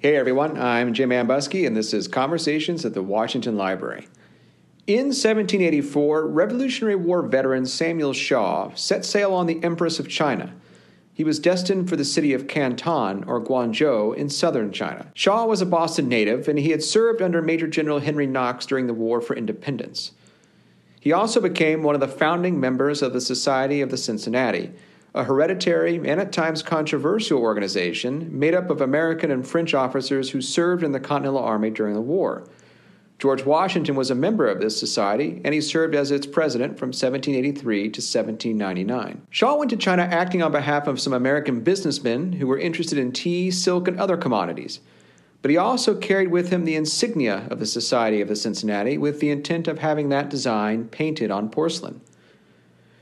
Hey everyone, I'm Jim Ambuske, and this is Conversations at the Washington Library. In 1784, Revolutionary War veteran Samuel Shaw set sail on the Empress of China. He was destined for the city of Canton, or Guangzhou, in southern China. Shaw was a Boston native, and he had served under Major General Henry Knox during the War for Independence. He also became one of the founding members of the Society of the Cincinnati, a hereditary and at times controversial organization made up of American and French officers who served in the Continental Army during the war. George Washington was a member of this society, and he served as its president from 1783 to 1799. Shaw went to China acting on behalf of some American businessmen who were interested in tea, silk, and other commodities. But he also carried with him the insignia of the Society of the Cincinnati with the intent of having that design painted on porcelain.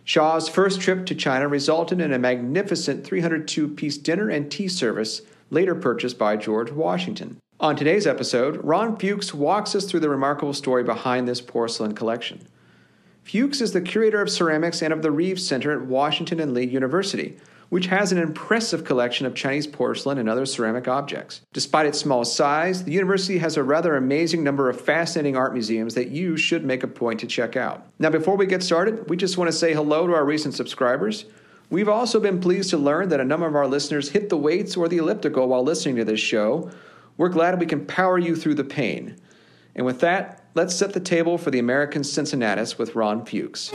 Shaw's first trip to China resulted in a magnificent 302 piece dinner and tea service, later purchased by George Washington. On today's episode, Ron Fuchs walks us through the remarkable story behind this porcelain collection. Fuchs is the curator of ceramics and of the Reeves Center at Washington and Lee University, which has an impressive collection of Chinese porcelain and other ceramic objects. Despite its small size, the university has a rather amazing number of fascinating art museums that you should make a point to check out. Now, before we get started, we just want to say hello to our recent subscribers. We've also been pleased to learn that a number of our listeners hit the weights or the elliptical while listening to this show. We're glad we can power you through the pain. And with that, let's set the table for the American Cincinnatus with Ron Fuchs.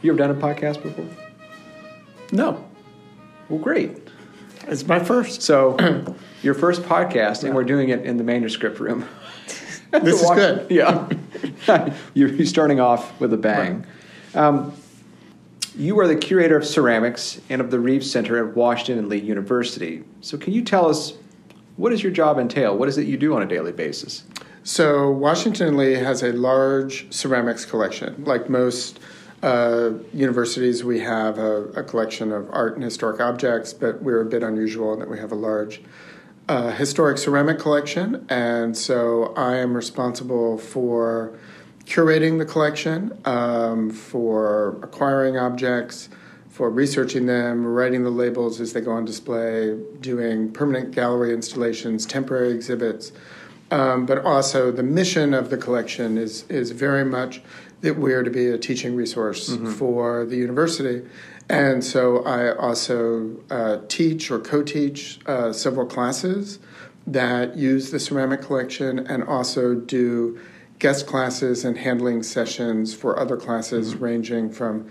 You ever done a podcast before? No, Well, great. it's my first. So, your first podcast, and we're doing it in the manuscript room. This is good. Yeah. you're you're starting off with a bang. Um, you are the curator of ceramics and of the Reeves Center at Washington and Lee University. So, can you tell us what does your job entail? What is it you do on a daily basis? So Washington and Lee has a large ceramics collection. Like most uh, universities, we have a, a collection of art and historic objects, but we're a bit unusual in that we have a large uh, historic ceramic collection. And so I am responsible for curating the collection, um, for acquiring objects, for researching them, writing the labels as they go on display, doing permanent gallery installations, temporary exhibits. Um, but also, the mission of the collection is is very much that we're to be a teaching resource for the university, and so I also uh, teach or co-teach uh, several classes that use the ceramic collection, and also do guest classes and handling sessions for other classes ranging from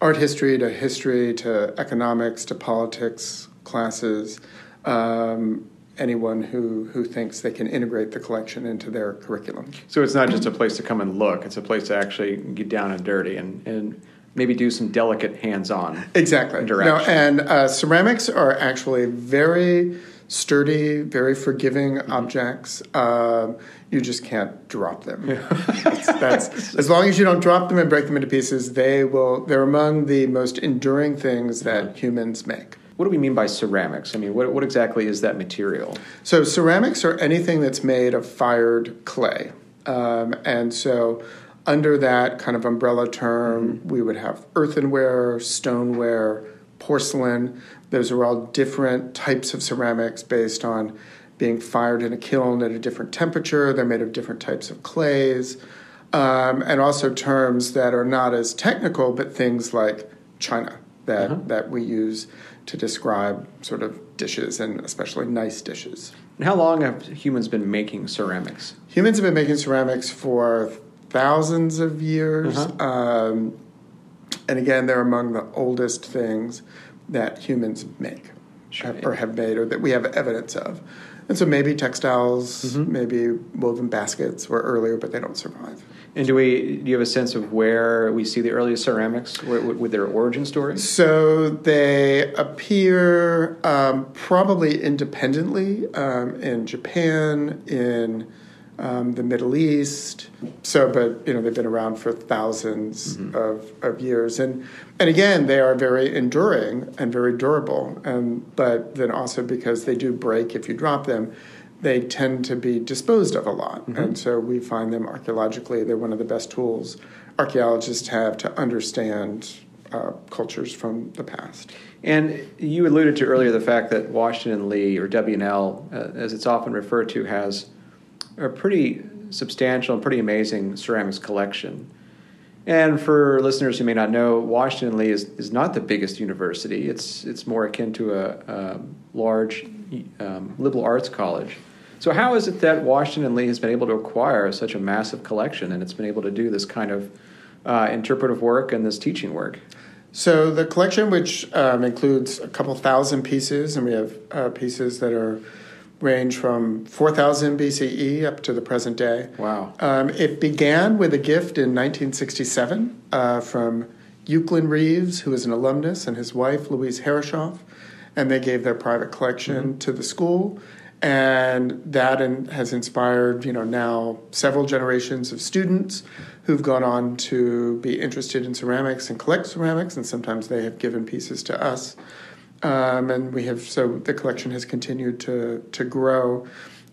art history to history to economics to politics classes. Um, anyone who, who thinks they can integrate the collection into their curriculum. So, it's not just a place to come and look, it's a place to actually get down and dirty and, and maybe do some delicate hands on. Exactly. No, and uh, ceramics are actually very sturdy, very forgiving Mm-hmm. objects. Um, you just can't drop them. That's- that's, as long as you don't drop them and break them into pieces, they will. They're among the most enduring things that Uh-huh. humans make. What do we mean by ceramics? I mean, what, what exactly is that material? So ceramics are anything that's made of fired clay, um, and so under that kind of umbrella term, we would have earthenware, stoneware, porcelain. Those are all different types of ceramics based on being fired in a kiln at a different temperature. They're made of different types of clays, um, and also terms that are not as technical, but things like china that that we use to describe sort of dishes and especially nice dishes. And how long have humans been making ceramics? Humans have been making ceramics for thousands of years. Uh-huh. Um, and again, they're among the oldest things that humans make Sure. have- or have made or that we have evidence of. And so maybe textiles, Mm-hmm. maybe woven baskets were earlier, but they don't survive. And do we do you have a sense of where we see the earliest ceramics with, with their origin stories? So they appear um, probably independently um, in Japan, in um, the Middle East. So, but you know, they've been around for 1000s of, of years, and and again, they are very enduring and very durable. And but then also because they do break if you drop them, they tend to be disposed of a lot, and so we find them archaeologically. They're one of the best tools archaeologists have to understand uh, cultures from the past. And you alluded to earlier the fact that Washington Lee, or W&L, uh, as it's often referred to, has a pretty substantial and pretty amazing ceramics collection. And for listeners who may not know, Washington Lee is, is not the biggest university. It's, it's more akin to a, a large um, liberal arts college. So, how is it that Washington Lee has been able to acquire such a massive collection and it's been able to do this kind of uh, interpretive work and this teaching work? So, the collection, which um, includes a couple thousand pieces, and we have uh, pieces that are range from 4000 BCE up to the present day. Wow. Um, it began with a gift in 1967 uh, from Euclid Reeves, who is an alumnus, and his wife, Louise Herreshoff, and they gave their private collection mm-hmm. to the school. And that in, has inspired, you know, now several generations of students who've gone on to be interested in ceramics and collect ceramics, and sometimes they have given pieces to us. Um, and we have so the collection has continued to to grow.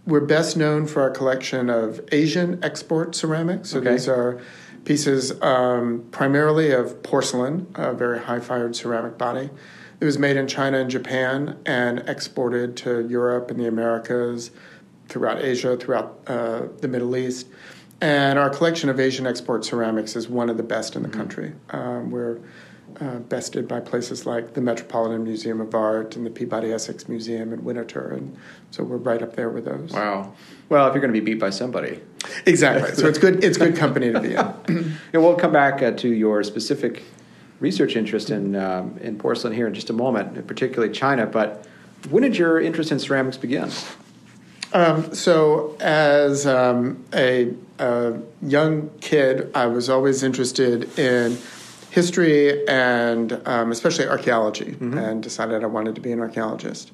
We're best known for our collection of Asian export ceramics. So okay. these are pieces um, primarily of porcelain, a very high fired ceramic body. It was made in China and Japan and exported to Europe and the Americas, throughout Asia, throughout uh, the Middle East. And our collection of Asian export ceramics is one of the best in the mm-hmm. country. Um, we're uh, bested by places like the Metropolitan Museum of Art and the Peabody Essex Museum in Winterthur, and so we're right up there with those. Wow. Well, if you're going to be beat by somebody, exactly. so it's good. It's good company to be in. and we'll come back uh, to your specific research interest in um, in porcelain here in just a moment, particularly China. But when did your interest in ceramics begin? Um, so, as um, a, a, young kid, I was always interested in history and um, especially archeology, mm-hmm. and decided I wanted to be an archaeologist.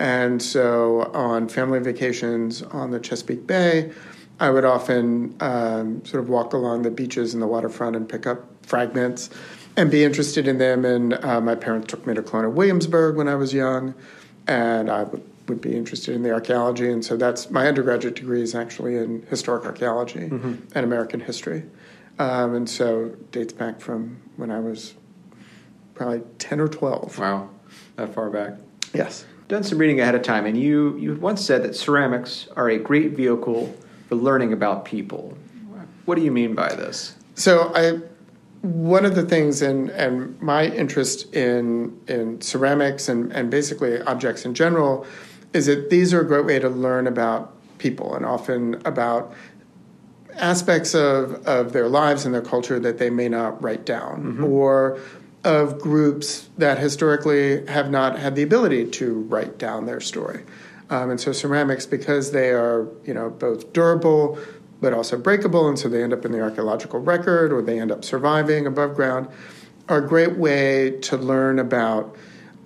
And so, on family vacations on the Chesapeake Bay, I would often um, sort of walk along the beaches and the waterfront and pick up fragments and be interested in them. And uh, my parents took me to Colonial Williamsburg when I was young, and I would, would be interested in the archaeology. And so that's my undergraduate degree is actually in historic archaeology mm-hmm. and American history. Um, and so dates back from when I was probably 10 or 12. Wow, that far back. Yes. Done some reading ahead of time, and you, you once said that ceramics are a great vehicle for learning about people. What do you mean by this? So I, one of the things, and and my interest in in ceramics and and basically objects in general, is that these are a great way to learn about people and often about aspects of, of their lives and their culture that they may not write down, mm-hmm. or of groups that historically have not had the ability to write down their story. Um, and so ceramics, because they are you know both durable but also breakable, and so they end up in the archaeological record or they end up surviving above ground, are a great way to learn about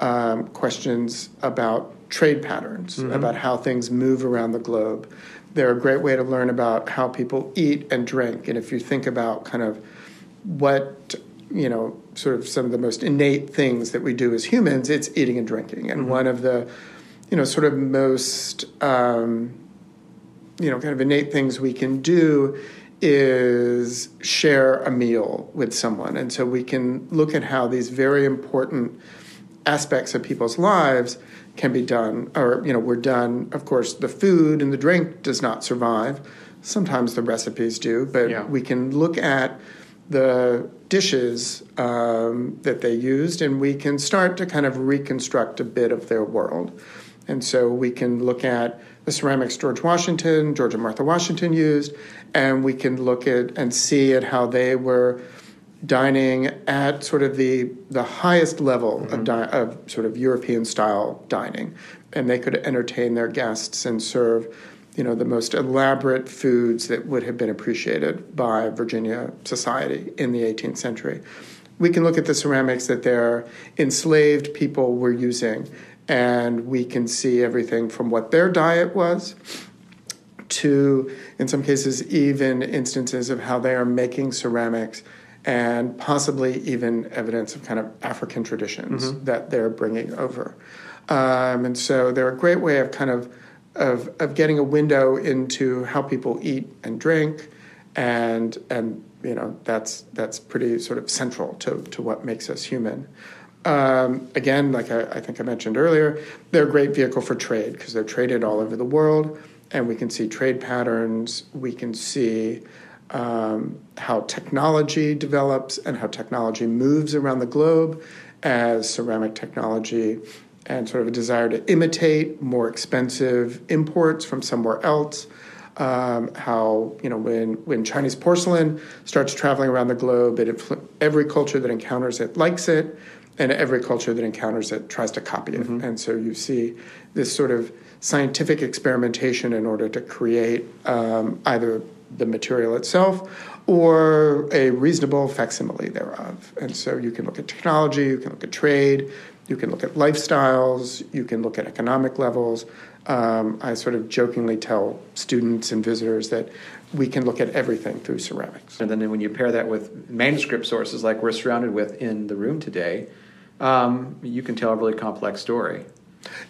um, questions about trade patterns, mm-hmm. about how things move around the globe they're a great way to learn about how people eat and drink. And if you think about kind of what, you know, sort of some of the most innate things that we do as humans, it's eating and drinking. And mm-hmm. one of the, you know, sort of most, um, you know, kind of innate things we can do is share a meal with someone. And so we can look at how these very important aspects of people's lives can be done, or you know, we're done. Of course, the food and the drink does not survive. Sometimes the recipes do, but yeah. we can look at the dishes um, that they used, and we can start to kind of reconstruct a bit of their world. And so we can look at the ceramics George Washington, George and Martha Washington used, and we can look at and see at how they were dining at sort of the the highest level mm-hmm. of, di- of sort of European style dining, and they could entertain their guests and serve, you know, the most elaborate foods that would have been appreciated by Virginia society in the 18th century. We can look at the ceramics that their enslaved people were using, and we can see everything from what their diet was to, in some cases, even instances of how they are making ceramics and possibly even evidence of kind of African traditions mm-hmm. that they're bringing over. Um, and so they're a great way of kind of, of, of getting a window into how people eat and drink and, and you know that's that's pretty sort of central to to what makes us human. Um, again, like I, I, think I mentioned earlier, they're a great vehicle for trade because they're traded all over the world, and we can see trade patterns. We can see um, how technology develops and how technology moves around the globe as ceramic technology and sort of a desire to imitate more expensive imports from somewhere else. Um, how you know when when Chinese porcelain starts traveling around the globe, it every culture that encounters it likes it, and every culture that encounters it tries to copy it. Mm-hmm. And so you see this sort of scientific experimentation in order to create um, either the material itself or a reasonable facsimile thereof. And so you can look at technology, you can look at trade, you can look at lifestyles, you can look at economic levels. Um, I sort of jokingly tell students and visitors that we can look at everything through ceramics. And then when you pair that with manuscript sources like we're surrounded with in the room today, um, you can tell a really complex story.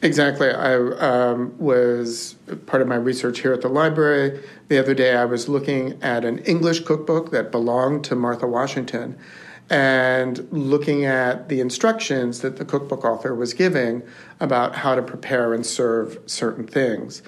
Exactly. I um, was part of my research here at the library. The other day, I was looking at an English cookbook that belonged to Martha Washington and looking at the instructions that the cookbook author was giving about how to prepare and serve certain things.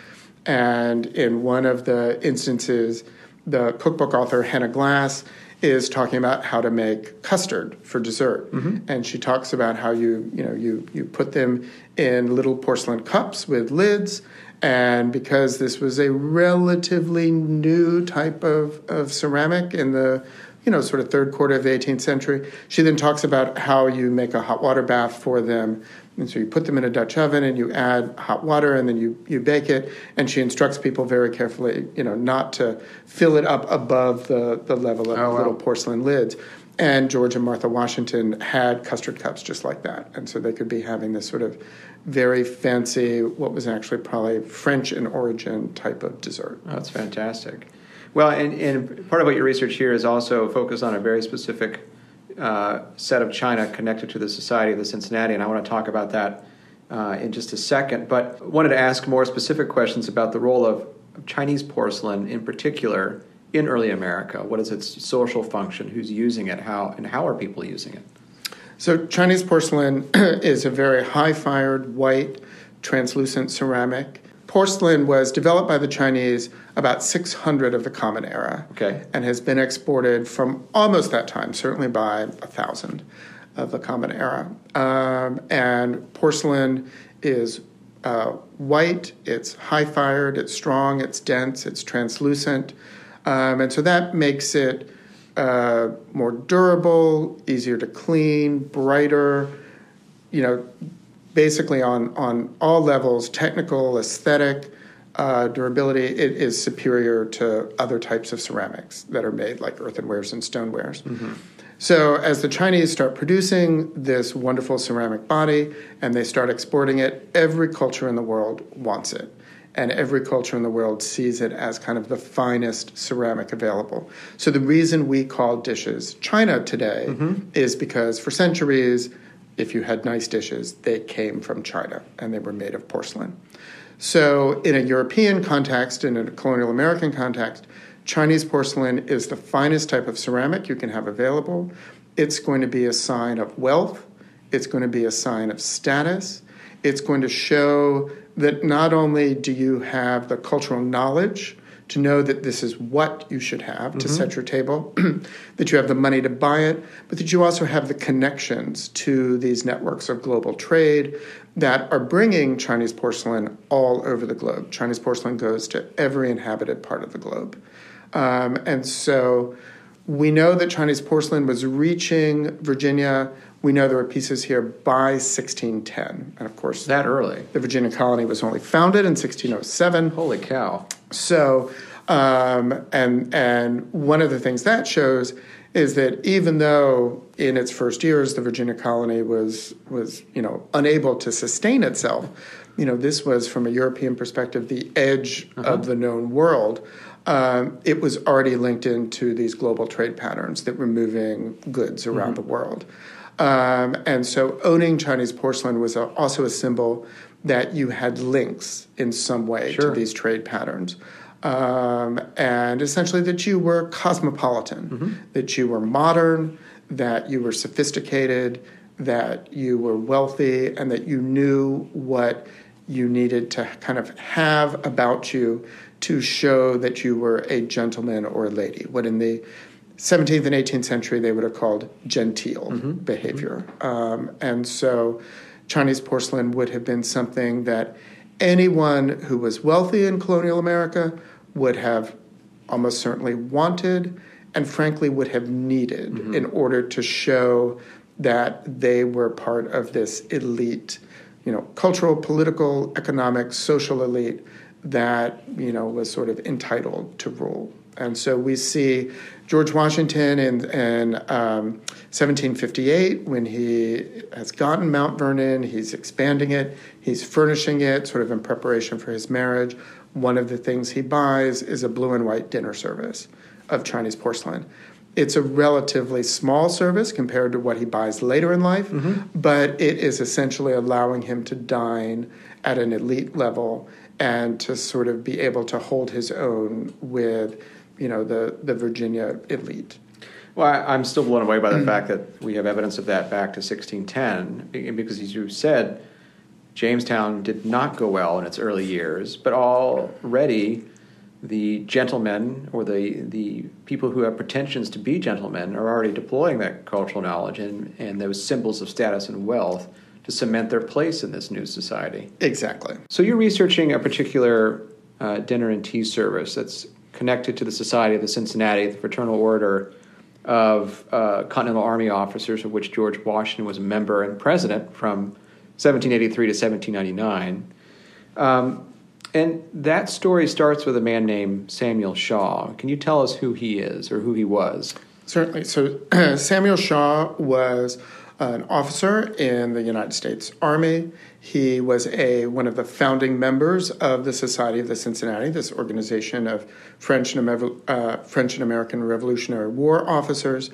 And in one of the instances, the cookbook author, Hannah Glasse, is talking about how to make custard for dessert. Mm-hmm. And she talks about how you, you know, you, you put them in little porcelain cups with lids. And because this was a relatively new type of, of ceramic in the you know, sort of third quarter of the 18th century. She then talks about how you make a hot water bath for them. And so you put them in a Dutch oven and you add hot water and then you, you bake it. And she instructs people very carefully, you know, not to fill it up above the, the level of oh, wow. little porcelain lids. And George and Martha Washington had custard cups just like that. And so they could be having this sort of very fancy, what was actually probably French in origin type of dessert. Oh, that's fantastic. Well, and, and part of what your research here is also focused on a very specific uh, set of china connected to the Society of the Cincinnati, and I want to talk about that uh, in just a second. But wanted to ask more specific questions about the role of Chinese porcelain in particular in early America. What is its social function? Who's using it? How and how are people using it? So Chinese porcelain is a very high-fired, white, translucent ceramic porcelain was developed by the Chinese about 600 of the Common Era, okay. and has been exported from almost that time, certainly by a thousand of the Common Era. Um, and porcelain is uh, white, it's high fired, it's strong, it's dense, it's translucent, um, and so that makes it uh, more durable, easier to clean, brighter. You know, basically on, on all levels technical, aesthetic, uh, durability, it is superior to other types of ceramics that are made, like earthenwares and stonewares. Mm-hmm. So, as the Chinese start producing this wonderful ceramic body and they start exporting it, every culture in the world wants it. And every culture in the world sees it as kind of the finest ceramic available. So, the reason we call dishes China today mm-hmm. is because for centuries, if you had nice dishes, they came from China and they were made of porcelain. So, in a European context, in a colonial American context, Chinese porcelain is the finest type of ceramic you can have available. It's going to be a sign of wealth, it's going to be a sign of status, it's going to show that not only do you have the cultural knowledge to know that this is what you should have to mm-hmm. set your table, that you have the money to buy it, but that you also have the connections to these networks of global trade that are bringing Chinese porcelain all over the globe. Chinese porcelain goes to every inhabited part of the globe. Um, and so we know that Chinese porcelain was reaching Virginia. We know there were pieces here by 1610. And of course, that early. The Virginia colony was only founded in 1607. Holy cow. So, um, and and one of the things that shows is that even though in its first years the Virginia colony was was you know unable to sustain itself, you know this was from a European perspective the edge uh-huh. of the known world. Um, it was already linked into these global trade patterns that were moving goods around mm-hmm. the world. Um, and so owning Chinese porcelain was a, also a symbol that you had links in some way sure. to these trade patterns. um, and essentially that you were cosmopolitan, that you were modern, that you were sophisticated, that you were wealthy, and that you knew what you needed to kind of have about you to show that you were a gentleman or a lady. What in the 17th and 18th century they would have called genteel behavior. Um, and so Chinese porcelain would have been something that anyone who was wealthy in colonial America would have almost certainly wanted and frankly would have needed mm-hmm. in order to show that they were part of this elite, you know, cultural, political, economic, social elite that, you know, was sort of entitled to rule. And so we see George Washington in, in um, 1758 when he has gotten Mount Vernon, he's expanding it, he's furnishing it sort of in preparation for his marriage. One of the things he buys is a blue and white dinner service of Chinese porcelain. It's a relatively small service compared to what he buys later in life, but it is essentially allowing him to dine at an elite level and to sort of be able to hold his own with, you know, the, the Virginia elite. Well, I- I'm still blown away by the fact that we have evidence of that back to 1610, because as you said, Jamestown did not go well in its early years, but already the gentlemen or the, the people who have pretensions to be gentlemen are already deploying that cultural knowledge and, and those symbols of status and wealth to cement their place in this new society. Exactly. So you're researching a particular uh, dinner and tea service that's connected to the Society of the Cincinnati, the fraternal order of uh, Continental Army officers, of which George Washington was a member and president from 1783 to 1799. Um, and that story starts with a man named Samuel Shaw. Can you tell us who he is or who he was? Certainly. So Samuel Shaw was an officer in the United States Army. He was a one of the founding members of the Society of the Cincinnati, this organization of French and, uh, French and American Revolutionary War officers.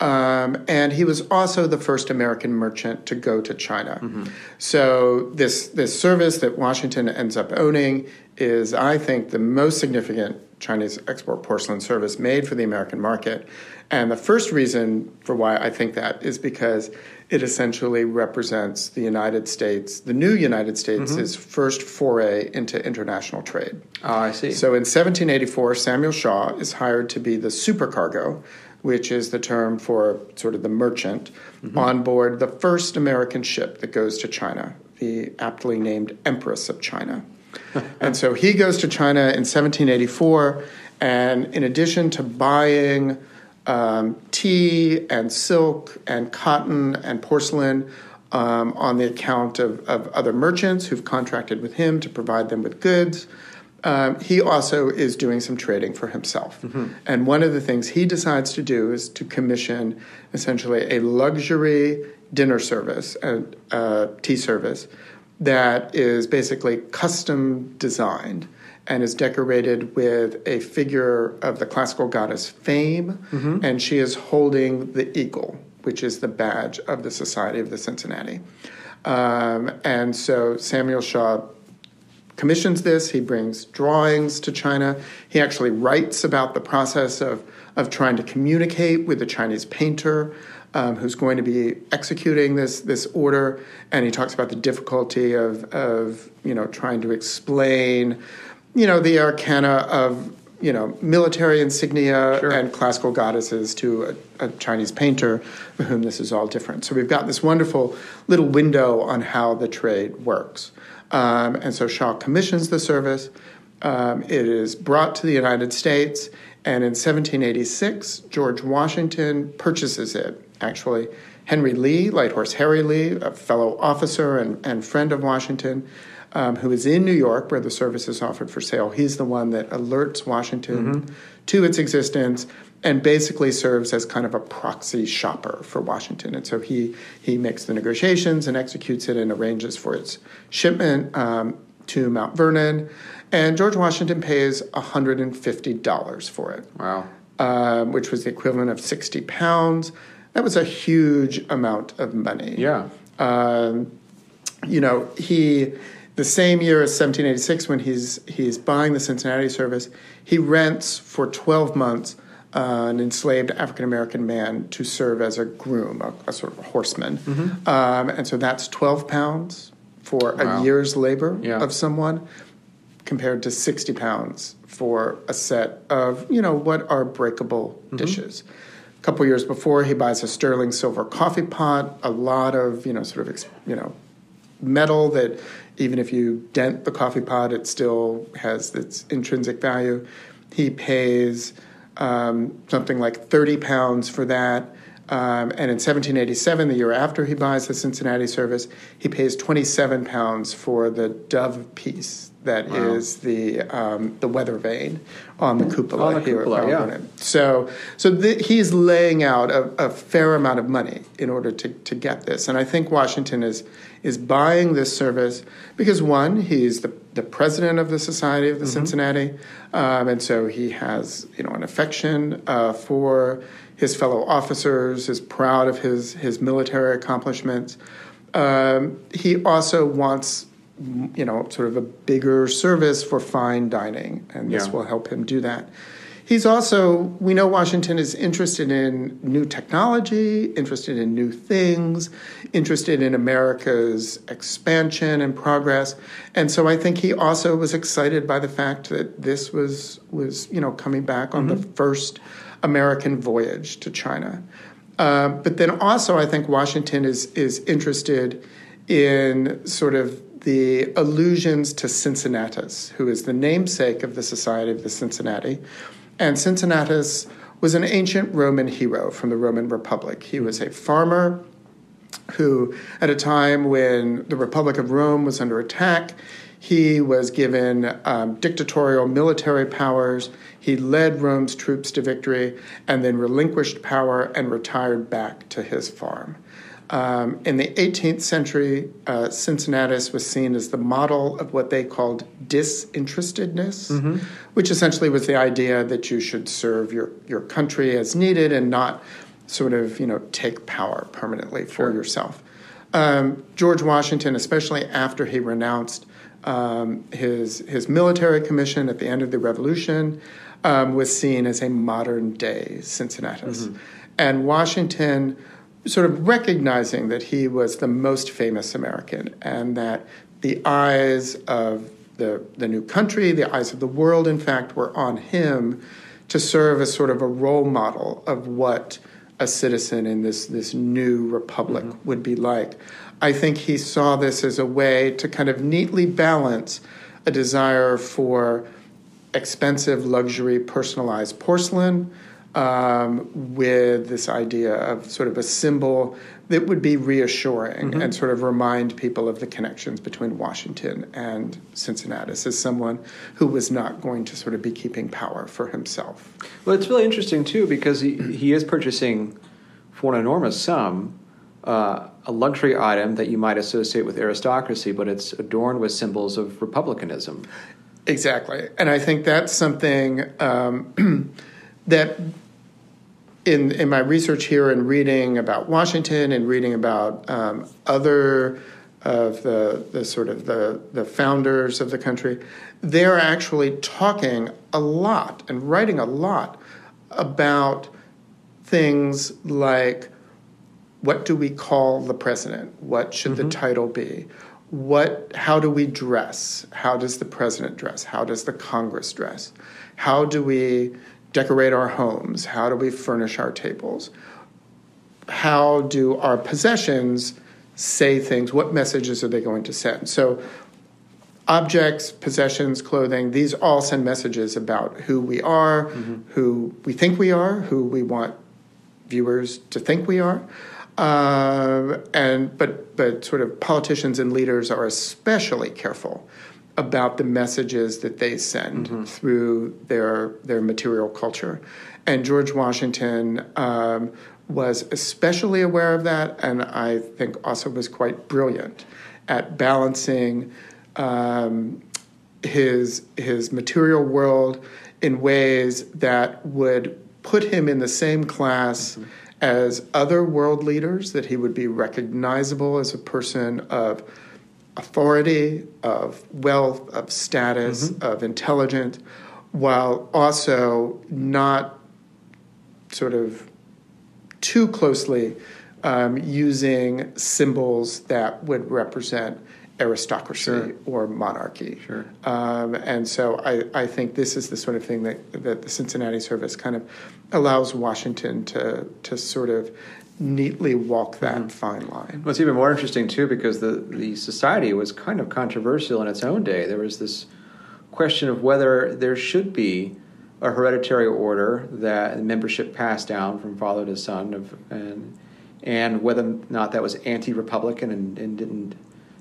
Um, and he was also the first American merchant to go to China. Mm-hmm. So this this service that Washington ends up owning is, I think, the most significant Chinese export porcelain service made for the American market. And the first reason for why I think that is because it essentially represents the United States, the new United States' mm-hmm. first foray into international trade. Oh, I see. So in 1784, Samuel Shaw is hired to be the supercargo, which is the term for sort of the merchant, on board the first American ship that goes to China, the aptly named Empress of China. and so he goes to China in 1784, and in addition to buying um, tea and silk and cotton and porcelain um, on the account of, of other merchants who've contracted with him to provide them with goods. Um, he also is doing some trading for himself. And one of the things he decides to do is to commission essentially a luxury dinner service, a, a tea service, that is basically custom designed and is decorated with a figure of the classical goddess Fame, and she is holding the eagle, which is the badge of the Society of the Cincinnati. Um, and so Samuel Shaw commissions this. He brings drawings to China. He actually writes about the process of, of trying to communicate with the Chinese painter um, who's going to be executing this, this order. And he talks about the difficulty of, of you know, trying to explain, you know, the arcana of, you know, military insignia Sure. and classical goddesses to a, a Chinese painter for whom this is all different. So we've got this wonderful little window on how the trade works. Um, and so Shaw commissions the service. Um, it is brought to the United States, and in 1786, George Washington purchases it. Actually, Henry Lee, Light Horse Harry Lee, a fellow officer and, and friend of Washington, um, who is in New York where the service is offered for sale, he's the one that alerts Washington to its existence and basically serves as kind of a proxy shopper for Washington. And so he, he makes the negotiations and executes it and arranges for its shipment um, to Mount Vernon. And George Washington pays $150 for it, wow. um, which was the equivalent of 60 pounds. That was a huge amount of money Yeah. um, you know, he The same year as 1786, when he's he's buying the Cincinnati service, he rents for 12 months uh, an enslaved African American man to serve as a groom, a, a sort of a horseman, mm-hmm. um, and so that's 12 pounds for wow. a year's labor yeah. of someone, compared to 60 pounds for a set of you know what are breakable mm-hmm. dishes. A couple years before, he buys a sterling silver coffee pot, a lot of you know sort of you know metal that even if you dent the coffee pot, it still has its intrinsic value. He pays um, something like 30 pounds for that. Um, and in 1787, the year after he buys the Cincinnati service, he pays 27 pounds for the dove piece that wow. is the um, the weather vane on the cupola on the here cupola, yeah. So so the, he's laying out a, a, fair amount of money in order to, to get this, and I think Washington is is buying this service because one, he's the the president of the Society of the mm-hmm. Cincinnati, um, and so he has you know an affection uh, for his fellow officers, is proud of his his military accomplishments. Um, he also wants you know, sort of a bigger service for fine dining, and this yeah. will help him do that. He's also, we know Washington is interested in new technology, interested in new things, interested in America's expansion and progress. And so I think he also was excited by the fact that this was, was you know, coming back on mm-hmm. the first American voyage to China. Uh, but then also, I think Washington is, is interested in sort of the allusions to Cincinnatus, who is the namesake of the Society of the Cincinnati. And Cincinnatus was an ancient Roman hero from the Roman Republic. He was a farmer who, at a time when the Republic of Rome was under attack, he was given um, dictatorial military powers. He led Rome's troops to victory and then relinquished power and retired back to his farm. Um, in the 18th century, uh, Cincinnatus was seen as the model of what they called disinterestedness, mm-hmm. which essentially was the idea that you should serve your, your country as needed and not sort of you know take power permanently for sure. yourself. Um, George Washington, especially after he renounced um, his his military commission at the end of the Revolution, um, was seen as a modern day Cincinnatus, mm-hmm. and Washington sort of recognizing that he was the most famous American and that the eyes of the, the new country, the eyes of the world, in fact, were on him to serve as sort of a role model of what a citizen in this, this new republic mm-hmm. would be like. I think he saw this as a way to kind of neatly balance a desire for expensive luxury personalized porcelain um, with this idea of sort of a symbol that would be reassuring mm-hmm. and sort of remind people of the connections between Washington and Cincinnatus as someone who was not going to sort of be keeping power for himself. Well, it's really interesting too because he, he is purchasing for an enormous sum uh, a luxury item that you might associate with aristocracy, but it's adorned with symbols of republicanism. Exactly. And I think that's something. Um, that in in my research here and reading about Washington and reading about um, other of the the sort of the the founders of the country, they're actually talking a lot and writing a lot about things like what do we call the president? What should mm-hmm. the title be? What how do we dress? How does the president dress? How does the Congress dress? How do we decorate our homes? How do we furnish our tables? How do our possessions say things? What messages are they going to send? So, objects, possessions, clothing, these all send messages about who we are, mm-hmm. who we think we are, who we want viewers to think we are. Uh, and but but sort of politicians and leaders are especially careful about the messages that they send mm-hmm. through their their material culture. And George Washington um, was especially aware of that, and I think also was quite brilliant at balancing um, his his material world in ways that would put him in the same class mm-hmm. as other world leaders, that he would be recognizable as a person of authority, of wealth, of status, mm-hmm. of intelligence, while also not sort of too closely um, using symbols that would represent aristocracy sure. or monarchy. Sure. Um, and so I, I think this is the sort of thing that, that the Cincinnati service kind of allows Washington to, to sort of neatly walk that mm-hmm. fine line. Well, it's even more interesting, too, because the, the society was kind of controversial in its own day. There was this question of whether there should be a hereditary order that membership passed down from father to son of and and whether or not that was anti-republican and, and didn't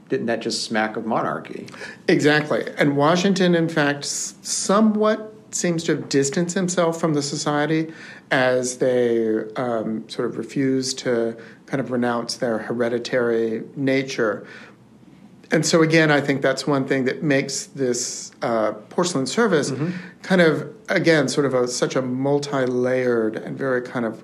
didn't that just smack of monarchy? Exactly. And Washington, in fact, somewhat seems to have distanced himself from the society as they um, sort of refuse to kind of renounce their hereditary nature. And so, again, I think that's one thing that makes this uh, porcelain service mm-hmm. kind of, again, sort of a, such a multi layered and very kind of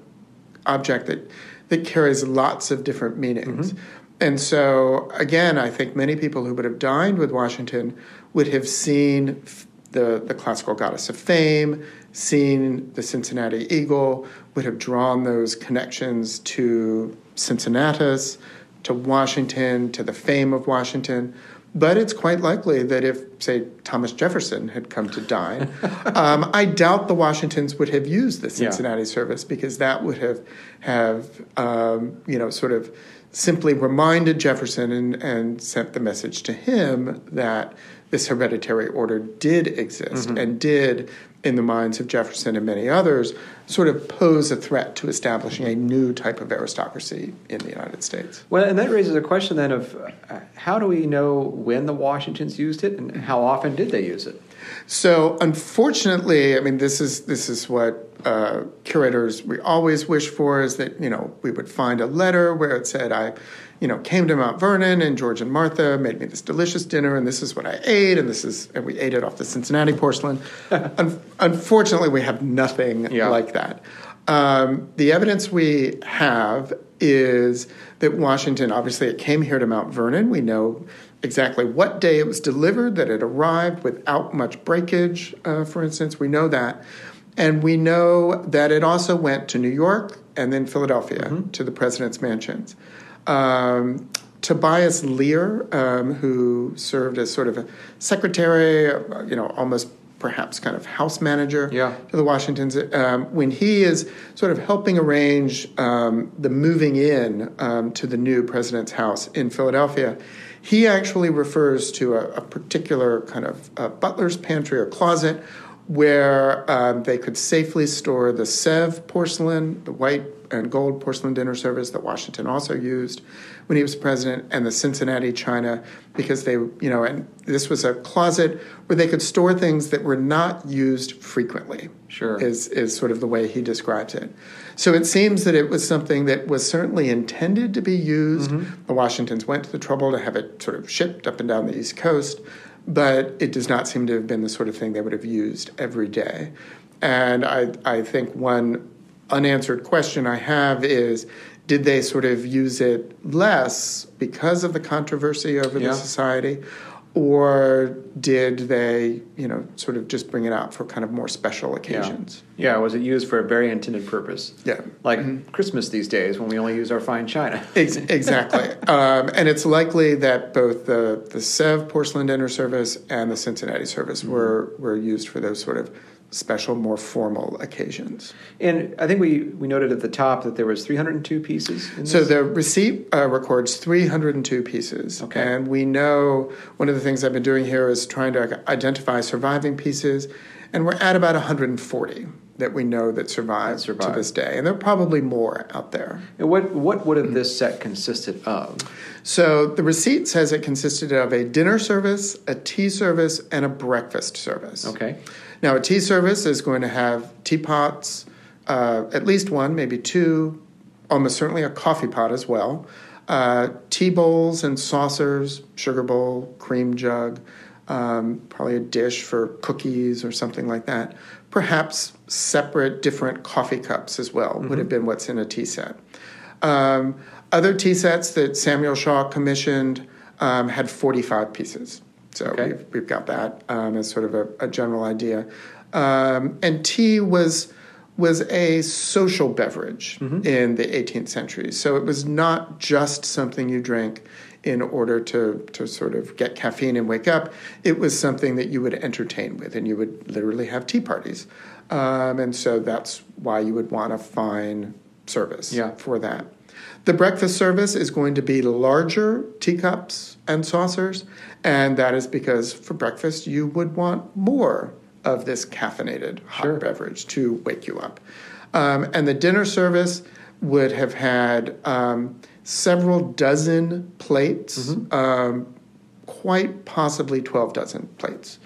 object that, that carries lots of different meanings. Mm-hmm. And so, again, I think many people who would have dined with Washington would have seen the, the classical goddess of fame, seen the Cincinnati Eagle, would have drawn those connections to Cincinnatus, to Washington, to the fame of Washington. But it's quite likely that if, say, Thomas Jefferson had come to dine, um, I doubt the Washingtons would have used the Cincinnati yeah. service because that would have have um, you know sort of simply reminded Jefferson and, and sent the message to him that this hereditary order did exist mm-hmm. and did, in the minds of Jefferson and many others, sort of pose a threat to establishing a new type of aristocracy in the United States. Well, and that raises a question then of uh, how do we know when the Washingtons used it and how often did they use it? So, unfortunately, I mean, this is this is what uh, curators we always wish for is that you know we would find a letter where it said I, you know, came to Mount Vernon and George and Martha made me this delicious dinner and this is what I ate and this is and we ate it off the Cincinnati porcelain. Un- unfortunately, we have nothing yeah. like that. Um, the evidence we have is that Washington, obviously, it came here to Mount Vernon. We know exactly what day it was delivered, that it arrived without much breakage, uh, for instance. We know that. And we know that it also went to New York and then Philadelphia mm-hmm. to the president's mansions. Um, Tobias Lear, um, who served as sort of a secretary, you know, almost perhaps kind of house manager yeah. to the Washingtons, um, when he is sort of helping arrange um, the moving in um, to the new president's house in Philadelphia, he actually refers to a, a particular kind of uh, butler's pantry or closet where um, they could safely store the Sèvres porcelain, the white and gold porcelain dinner service that Washington also used when he was president, and the Cincinnati china, because they, you know, and this was a closet where they could store things that were not used frequently. Sure. Is, is sort of the way he describes it. So it seems that it was something that was certainly intended to be used. Mm-hmm. The Washingtons went to the trouble to have it sort of shipped up and down the East Coast but it does not seem to have been the sort of thing they would have used every day. And I, I think one unanswered question I have is did they sort of use it less because of the controversy over yeah. the society? Or did they, you know, sort of just bring it out for kind of more special occasions? Yeah, yeah was it used for a very intended purpose? Yeah. Like mm-hmm. Christmas these days when we only use our fine china. Ex- exactly. um, and it's likely that both the, the Sèvres porcelain dinner service and the Cincinnati service mm-hmm. were, were used for those sort of special, more formal occasions. And I think we, we noted at the top that there was 302 pieces. so the receipt uh, records 302 pieces. Okay. And we know one of the things I've been doing here is trying to identify surviving pieces, and we're at about 140 that we know that survived, that survived. to this day, and there are probably more out there. And what what would have this set consisted of? So the receipt says it consisted of a dinner service, a tea service, and a breakfast service. Okay. Now, a tea service is going to have teapots, uh, at least one, maybe two, almost certainly a coffee pot as well, uh, tea bowls and saucers, sugar bowl, cream jug, um, probably a dish for cookies or something like that. Perhaps separate, different coffee cups as well mm-hmm. would have been what's in a tea set. Um, other tea sets that Samuel Shaw commissioned um, had 45 pieces. So Okay. we've, we've got that um, as sort of a, a general idea. Um, and tea was was a social beverage in the 18th century. So it was not just something you drank in order to, to sort of get caffeine and wake up. It was something that you would entertain with, and you would literally have tea parties. Um, and so that's why you would want a fine service Yeah. for that. The breakfast service is going to be larger teacups and saucers, and that is because for breakfast you would want more of this caffeinated hot Sure. beverage to wake you up. Um, and the dinner service would have had um, several dozen plates, um, quite possibly 12 dozen plates.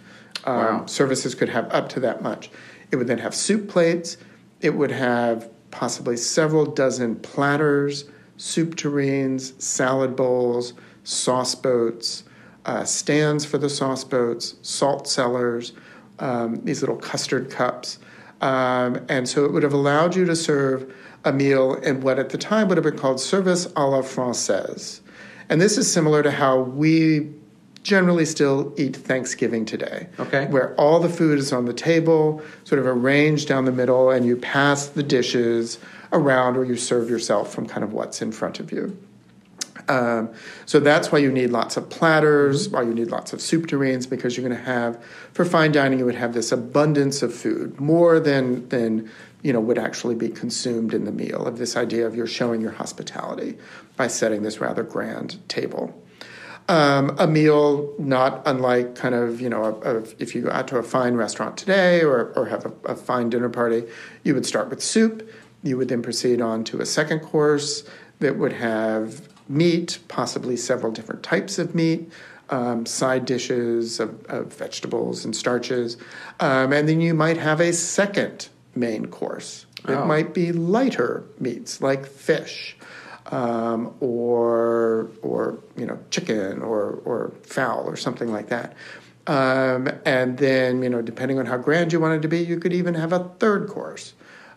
Um, Wow. Services could have up to that much. It would then have soup plates. It would have possibly several dozen platters, soup tureens, salad bowls, sauce boats, uh, stands for the sauce boats, salt cellars, um, these little custard cups. Um, and so it would have allowed you to serve a meal in what at the time would have been called service à la française. And this is similar to how we generally still eat Thanksgiving today. Okay. Where all the food is on the table, sort of arranged down the middle, and you pass the dishes around or you serve yourself from kind of what's in front of you. Um, so that's why you need lots of platters, why you need lots of soup tureens, because you're going to have, for fine dining, you would have this abundance of food, more than, than you know, would actually be consumed in the meal, of this idea of you're showing your hospitality by setting this rather grand table. Um, a meal not unlike kind of you know a, a, if you go out to a fine restaurant today or, or have a, a fine dinner party you would start with soup. You would then proceed on to a second course that would have meat possibly several different types of meat um, side dishes of, of vegetables and starches. Um, and then you might have a second main course. It Oh. might be lighter meats like fish um, or or you know chicken or or fowl or something like that. Um, and then you know depending on how grand you wanted to be, you could even have a third course.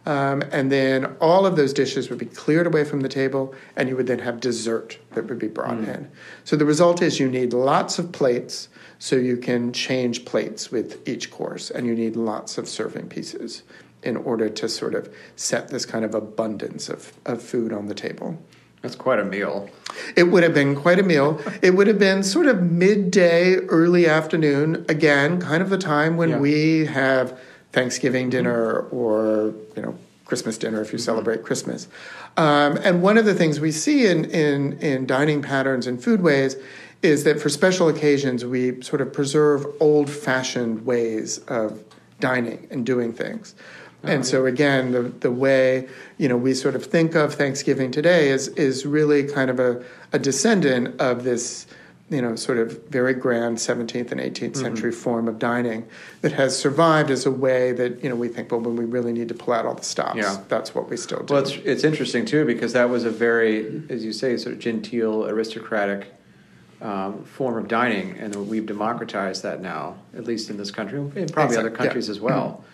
Um, and then all of those dishes would be cleared away from the table, and you would then have dessert that would be brought in. So the result is you need lots of plates, so you can change plates with each course, and you need lots of serving pieces in order to sort of set this kind of abundance of, of food on the table. That's quite a meal. It would have been quite a meal. It would have been sort of midday, early afternoon, again, kind of the time when Yeah. we have Thanksgiving dinner or, you know, Christmas dinner if you celebrate Christmas. Um, and one of the things we see in, in, in dining patterns and foodways is that for special occasions, we sort of preserve old fashioned ways of dining and doing things. And so again, the the way you know we sort of think of Thanksgiving today is is really kind of a, a descendant of this you know sort of very grand 17th and 18th century form of dining that has survived as a way that you know we think well when we really need to pull out all the stops Yeah. that's what we still do. Well, it's it's interesting too because that was a very, as you say, sort of genteel, aristocratic um, form of dining, and we've democratized that now, at least in this country, and probably other countries yeah. as well.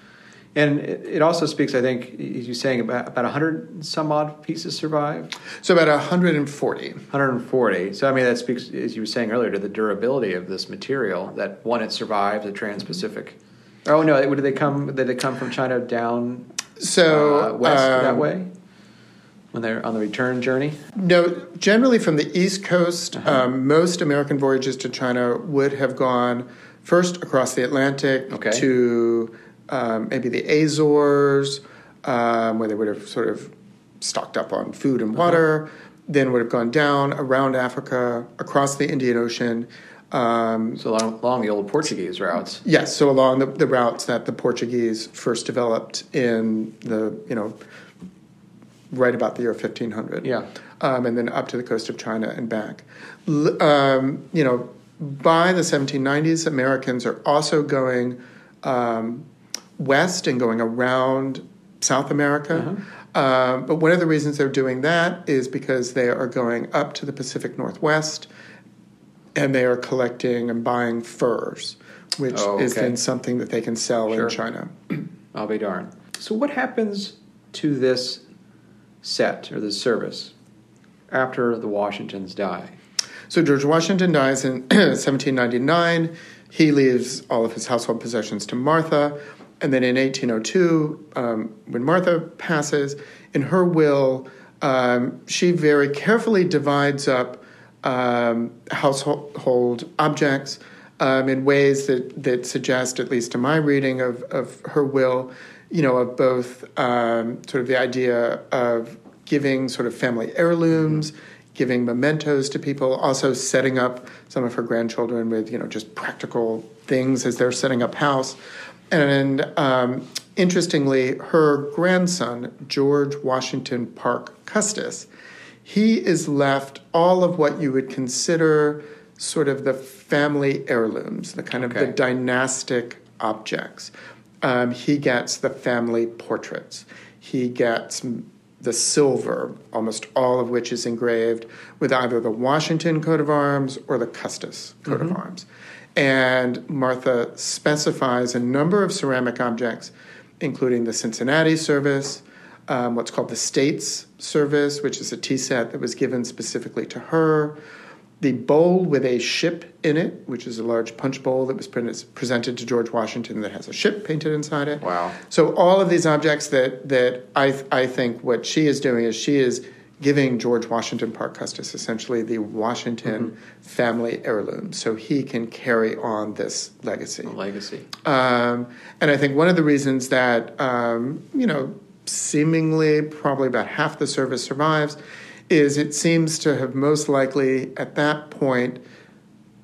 And it, also speaks, I think, as you're saying, about about hundred some odd pieces survived, so about 140. 140. So I mean, that speaks, as you were saying earlier, to the durability of this material. That one, it survived the Trans-Pacific. Oh no! Did they come? Did they come from China down So uh, west that um, way when they're on the return journey? No, generally from the East Coast, um, most American voyages to China would have gone first across the Atlantic Okay. to um, maybe the Azores, um, where they would have sort of stocked up on food and water. Then would have gone down around Africa, across the Indian Ocean. Um, So along, along the old Portuguese routes. Yes, so along the, the routes that the Portuguese first developed in the, you know, right about the year 1500. Yeah. Um, and then up to the coast of China and back. L- Um, you know, by the 1790s, Americans are also going um, west and going around South America. Um, but one of the reasons they're doing that is because they are going up to the Pacific Northwest and they are collecting and buying furs, which Oh, is then something that they can sell Sure. in China. I'll be darned. So what happens to this set or this service after the Washingtons die? So George Washington dies in 1799. He leaves all of his household possessions to Martha. And then in 1802, um, when Martha passes, in her will, um, she very carefully divides up um, household objects um, in ways that, that suggest, at least to my reading of, of her will, you know, of both um, sort of the idea of giving sort of family heirlooms, giving mementos to people, also setting up some of her grandchildren with, you know, just practical things as they're setting up house. And um, interestingly, her grandson, George Washington Parke Custis, he is left all of what you would consider sort of the family heirlooms, the kind okay. of the dynastic objects. Um, he gets the family portraits. He gets the silver, almost all of which is engraved with either the Washington coat of arms or the Custis coat mm-hmm. of arms. And Martha specifies a number of ceramic objects, including the Cincinnati service, um, what's called the States service, which is a tea set that was given specifically to her, the bowl with a ship in it, which is a large punch bowl that was presented to George Washington that has a ship painted inside it. Wow. So all of these objects that that I I think what she is doing is she is giving George Washington Parke Custis essentially the Washington mm-hmm. family heirloom, so he can carry on this legacy. The legacy. Um, and I think one of the reasons that um, you know seemingly probably about half the service survives is it seems to have most likely at that point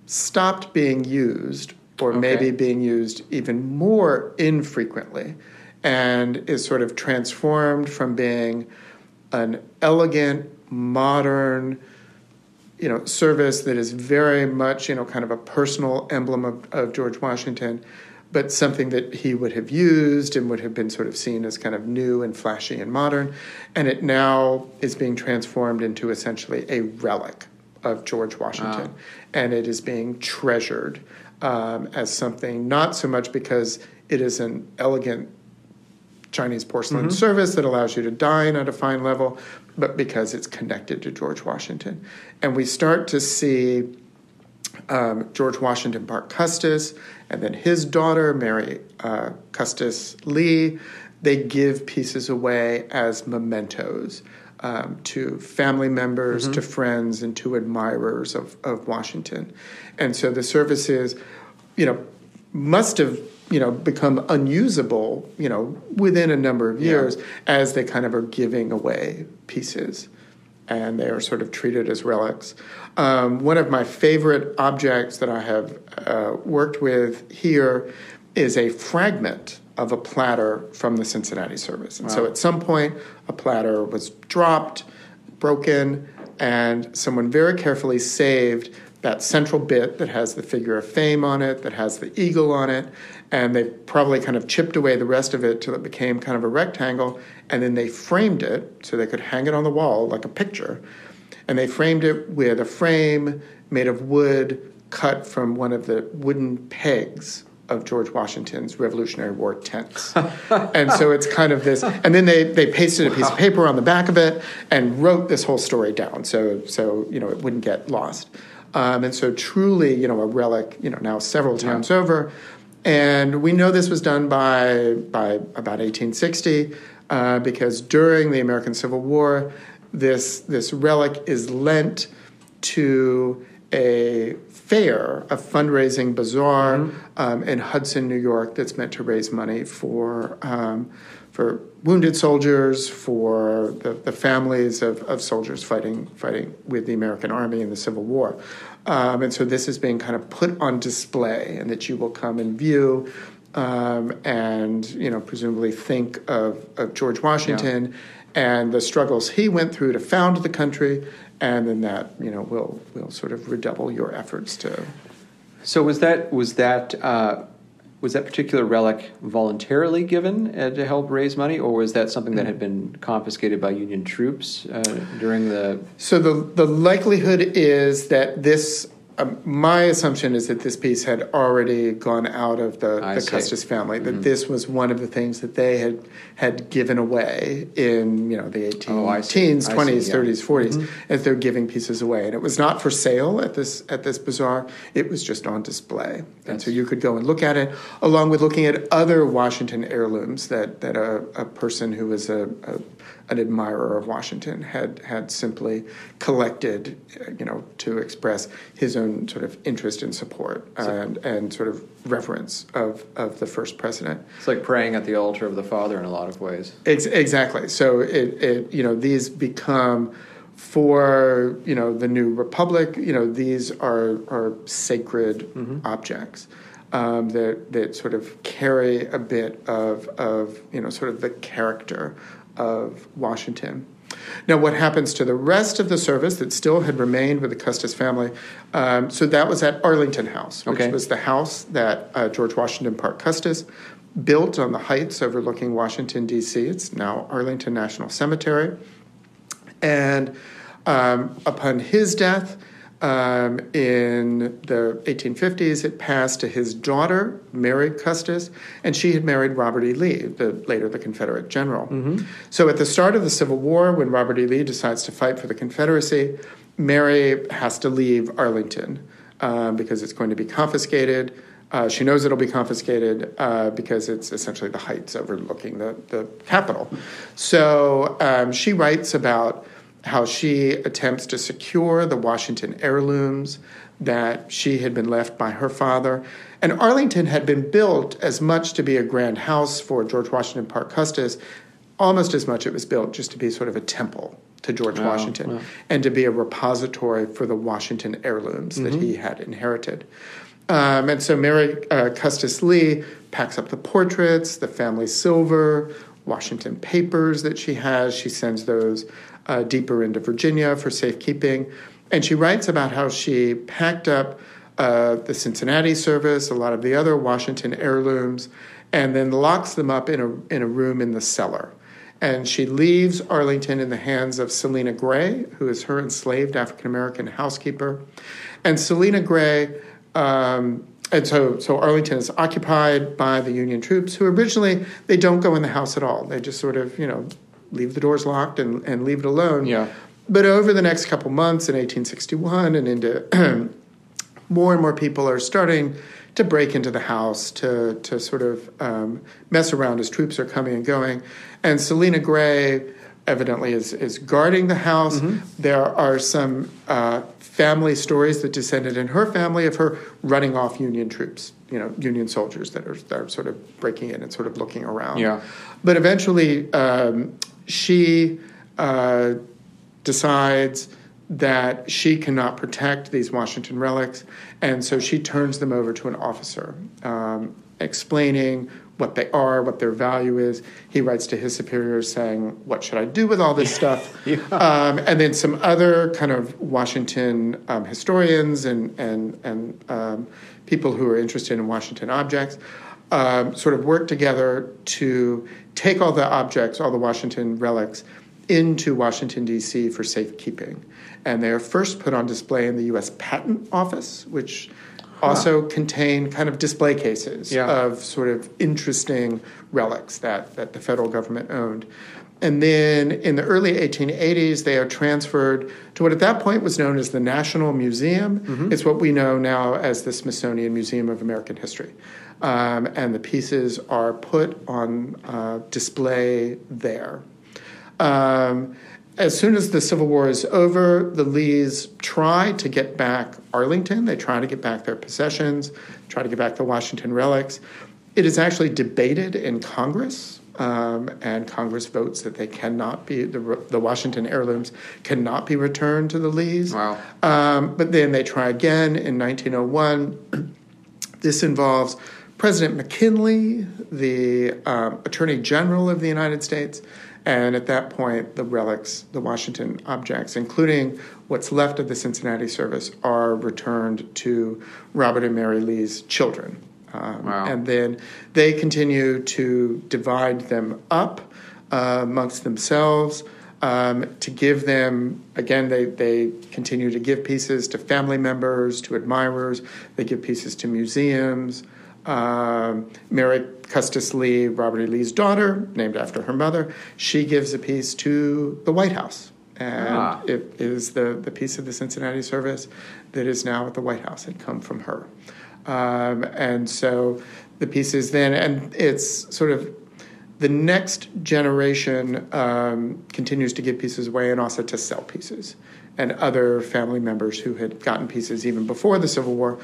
stopped being used or okay. maybe being used even more infrequently and is sort of transformed from being an elegant modern you know service that is very much you know kind of a personal emblem of, of george washington but something that he would have used and would have been sort of seen as kind of new and flashy and modern. And it now is being transformed into essentially a relic of George Washington. Wow. And it is being treasured um, as something not so much because it is an elegant Chinese porcelain mm-hmm. service that allows you to dine at a fine level, but because it's connected to George Washington. And we start to see um, George Washington Parke Custis, and then his daughter, Mary uh, Custis Lee, they give pieces away as mementos um, to family members, mm-hmm. to friends, and to admirers of, of Washington. And so the services, you know, must have you know become unusable you know within a number of years yeah. as they kind of are giving away pieces and they are sort of treated as relics. Um, one of my favorite objects that I have uh, worked with here is a fragment of a platter from the Cincinnati service. And wow. so at some point, a platter was dropped, broken, and someone very carefully saved that central bit that has the figure of fame on it, that has the eagle on it, and they probably kind of chipped away the rest of it till it became kind of a rectangle, and then they framed it so they could hang it on the wall like a picture. And they framed it with a frame made of wood cut from one of the wooden pegs of George Washington's Revolutionary War tents. and so it's kind of this, and then they, they pasted a piece of paper on the back of it and wrote this whole story down so, so you know, it wouldn't get lost. Um, and so truly, you know, a relic, you know, now several times yeah. over. And we know this was done by, by about 1860 uh, because during the American Civil War, this, this relic is lent to a fair, a fundraising bazaar mm-hmm. um, in Hudson, New York, that's meant to raise money for um, for wounded soldiers, for the, the families of, of soldiers fighting fighting with the American Army in the Civil War. Um, and so this is being kind of put on display, and that you will come and view. Um, and you know, presumably think of, of George Washington yeah. and the struggles he went through to found the country, and then that you know will will sort of redouble your efforts to. So was that was that uh, was that particular relic voluntarily given uh, to help raise money, or was that something that had been confiscated by Union troops uh, during the? So the the likelihood is that this um, my assumption is that this piece had already gone out of the, I the see. Custis family. That this was one of the things that they had had given away in you know the eighteen Oh, I teens, twenties. Mm-hmm. thirties, forties, as they're giving pieces away. And it was not for sale at this at this bazaar. It was just on display, and so you could go and look at it, along with looking at other Washington heirlooms that that a, a person who was a, a an admirer of Washington had had simply collected, you know, to express his own sort of interest and support and and sort of reverence of of the first president. It's like praying at the altar of the Father in a lot of ways. Ex- exactly. So it, it you know these become for you know the new republic. You know these are are sacred objects um, that that sort of carry a bit of of you know sort of the character of Washington. Now, what happens to the rest of the service that still had remained with the Custis family? Um, so that was at Arlington House, which Okay. was the house that uh, George Washington Parke Custis built on the heights overlooking Washington, D.C. It's now Arlington National Cemetery. And um, upon his death um, in the 1850s, it passed to his daughter, Mary Custis, and she had married Robert E. Lee, the, later the Confederate general. So at the start of the Civil War, when Robert E. Lee decides to fight for the Confederacy, Mary has to leave Arlington um, because it's going to be confiscated. Uh, she knows it'll be confiscated uh, because it's essentially the heights overlooking the, the Capitol. So um, she writes about how she attempts to secure the Washington heirlooms that she had been left by her father. And Arlington had been built as much to be a grand house for George Washington Parke Custis, almost as much it was built just to be sort of a temple to George Wow, Washington wow. and to be a repository for the Washington heirlooms that he had inherited. Um, and so Mary uh, Custis Lee packs up the portraits, the family silver, Washington papers that she has. She sends those uh, deeper into Virginia for safekeeping. And she writes about how she packed up uh, the Cincinnati service, a lot of the other Washington heirlooms, and then locks them up in a, in a room in the cellar. And she leaves Arlington in the hands of Selina Gray, who is her enslaved African American housekeeper. And Selina Gray, um, and so, so Arlington is occupied by the Union troops, who originally they don't go in the house at all. They just sort of, you know, leave the doors locked and, and leave it alone. Yeah. But over the next couple months in 1861 and into more and more people are starting to break into the house to to sort of um, mess around as troops are coming and going. And Selina Gray evidently is is guarding the house. There are some uh, family stories that descended in her family of her running off Union troops, you know, Union soldiers that are, that are sort of breaking in and sort of looking around. Yeah. But eventually, um, she uh, decides that she cannot protect these Washington relics, and so she turns them over to an officer, um, explaining what they are, what their value is. He writes to his superiors saying, "What should I do with all this stuff?" um, and then some other kind of Washington um, historians and and and um, people who are interested in Washington objects um, sort of work together to take all the objects, all the Washington relics, into Washington, D.C. for safekeeping. And they are first put on display in the U.S. Patent Office, which also contain kind of display cases Yeah. of sort of interesting relics that, that the federal government owned. And then in the early 1880s, they are transferred to what at that point was known as the National Museum. Mm-hmm. It's what we know now as the Smithsonian Museum of American History. Um, and the pieces are put on uh, display there. Um, as soon as the Civil War is over, the Lees try to get back Arlington. They try to get back their possessions, try to get back the Washington relics. It is actually debated in Congress, um, and Congress votes that they cannot be, the, the Washington heirlooms cannot be returned to the Lees. Wow. Um, but then they try again in 1901. This involves President McKinley, the um, Attorney General of the United States, and at that point, the relics, the Washington objects, including what's left of the Cincinnati service, are returned to Robert and Mary Lee's children. Um, Wow. And then they continue to divide them up uh, amongst themselves. um, to give them, again, they, they continue to give pieces to family members, to admirers, they give pieces to museums. Um, Mary Custis Lee, Robert E. Lee's daughter, named after her mother, she gives a piece to the White House. And Ah. it is the, the piece of the Cincinnati service that is now at the White House. It come from her. Um, and so the pieces then, and it's sort of the next generation um, continues to give pieces away and also to sell pieces. And other family members who had gotten pieces even before the Civil War,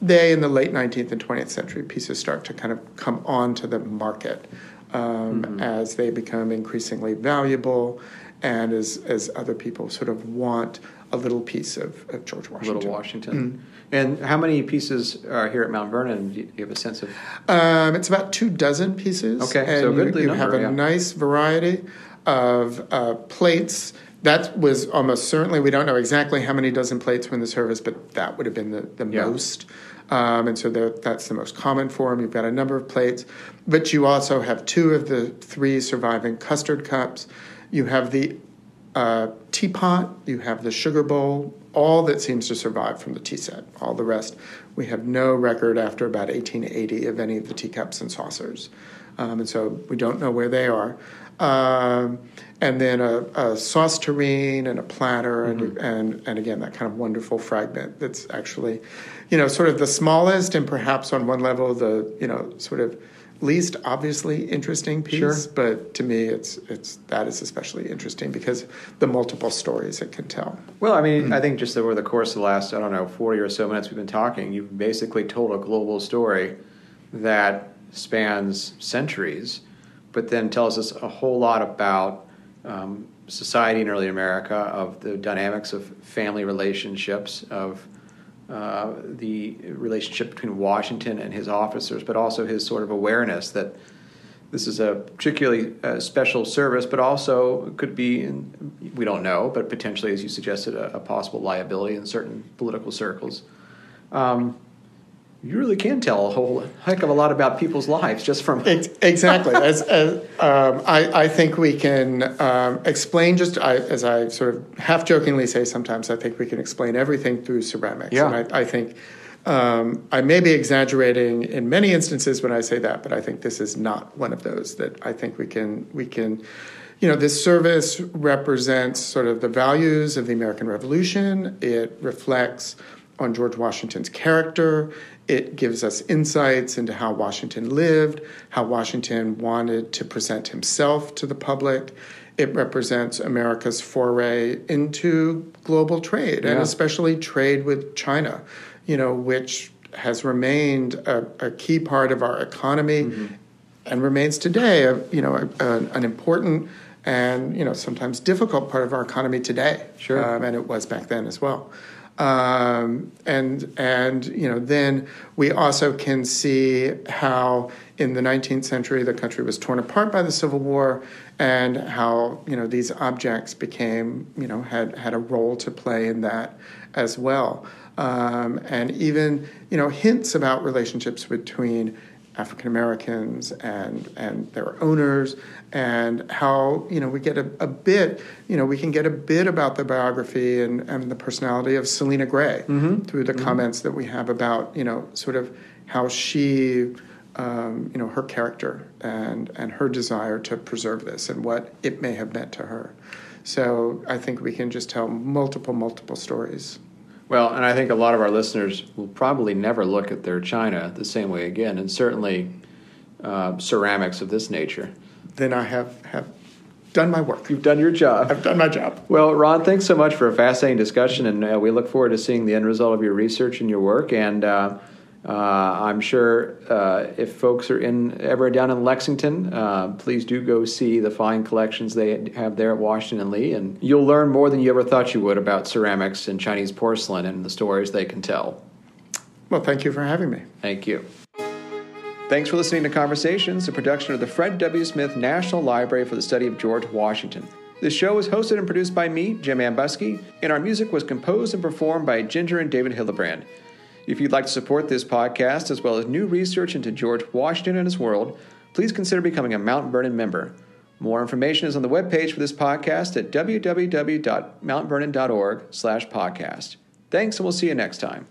they in the late 19th and 20th century, pieces start to kind of come onto the market um, as they become increasingly valuable and as, as other people sort of want a little piece of, of George Washington. Little Washington. And how many pieces are here at Mount Vernon? Do you have a sense of? Um, it's about two dozen pieces. Okay, and so you, goodly you number, have a yeah. nice variety of uh, plates. That was almost certainly, we don't know exactly how many dozen plates were in the service, but that would have been the, the Yeah. most. Um, and so that's the most common form. You've got a number of plates, but you also have two of the three surviving custard cups. You have the uh, teapot, you have the sugar bowl, all that seems to survive from the tea set. All the rest, we have no record after about 1880 of any of the teacups and saucers. Um, and so we don't know where they are. Um, and then a, a sauce tureen and a platter, and, mm-hmm. and, and again, that kind of wonderful fragment that's actually, you know, sort of the smallest and perhaps on one level the, you know, sort of least obviously interesting piece, Sure. but to me, it's it's that is especially interesting because the multiple stories it can tell. Well, I mean, mm. I think just over the course of the last, I don't know, 40 or so minutes we've been talking, you've basically told a global story that spans centuries, but then tells us a whole lot about um, society in early America, of the dynamics of family relationships, of uh, the relationship between Washington and his officers, but also his sort of awareness that this is a particularly uh, special service, but also could be, in, we don't know, but potentially, as you suggested, a, a possible liability in certain political circles. Um, you really can tell a whole heck of a lot about people's lives just from. Exactly. as, as um, I, I think we can um, explain just I, as I sort of half jokingly say sometimes. I think we can explain everything through ceramics. Yeah. And I, I think um, I may be exaggerating in many instances when I say that, but I think this is not one of those. That I think we can we can. You know, this service represents sort of the values of the American Revolution. It reflects on George Washington's character. It gives us insights into how Washington lived, how Washington wanted to present himself to the public. It represents America's foray into global trade, and especially trade with China, you know, which has remained a, a key part of our economy and remains today, a, you know, a, a, an important and you know sometimes difficult part of our economy today. Sure. Um, and it was back then as well. Um, and and you know then we also can see how in the 19th century the country was torn apart by the Civil War, and how you know these objects became you know had had a role to play in that as well. Um, and even you know hints about relationships between African Americans and and their owners, and how you know we get a, a bit, you know, we can get a bit about the biography and, and the personality of Selina Gray through the comments that we have about you know sort of how she, um, you know, her character and and her desire to preserve this and what it may have meant to her. So I think we can just tell multiple multiple stories. Well, and I think a lot of our listeners will probably never look at their china the same way again, and certainly uh, ceramics of this nature. Then I have have done my work. You've done your job. I've done my job. Well, Ron, thanks so much for a fascinating discussion, and uh, we look forward to seeing the end result of your research and your work. And uh, uh, I'm sure uh, if folks are in ever down in Lexington, uh, please do go see the fine collections they have there at Washington and Lee, and you'll learn more than you ever thought you would about ceramics and Chinese porcelain and the stories they can tell. Well, thank you for having me. Thank you. Thanks for listening to Conversations, a production of the Fred W. Smith National Library for the Study of George Washington. This show was hosted and produced by me, Jim Ambuske, and our music was composed and performed by Ginger and David Hildebrand. If you'd like to support this podcast, as well as new research into George Washington and his world, please consider becoming a Mount Vernon member. More information is on the webpage for this podcast at www.mountvernon.org slash podcast. Thanks, and we'll see you next time.